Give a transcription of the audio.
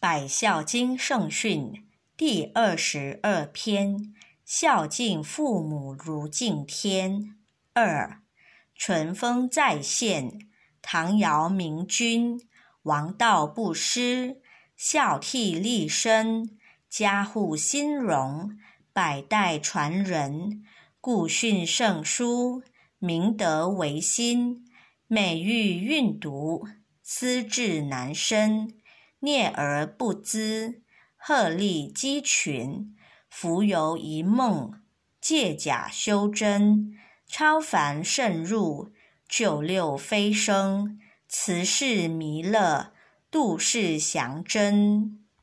百孝经圣训第二十二篇：孝敬父母如敬天。二，淳风再现，唐尧明君，王道不失，孝悌立身，家户兴荣，百代传人，故训圣书，明德维新，美玉韵读，思志难伸。聂而不知，鹤立鸡群，浮游一梦，借假修真，超凡渗入，九六飞升，慈氏弥勒，度世祥真。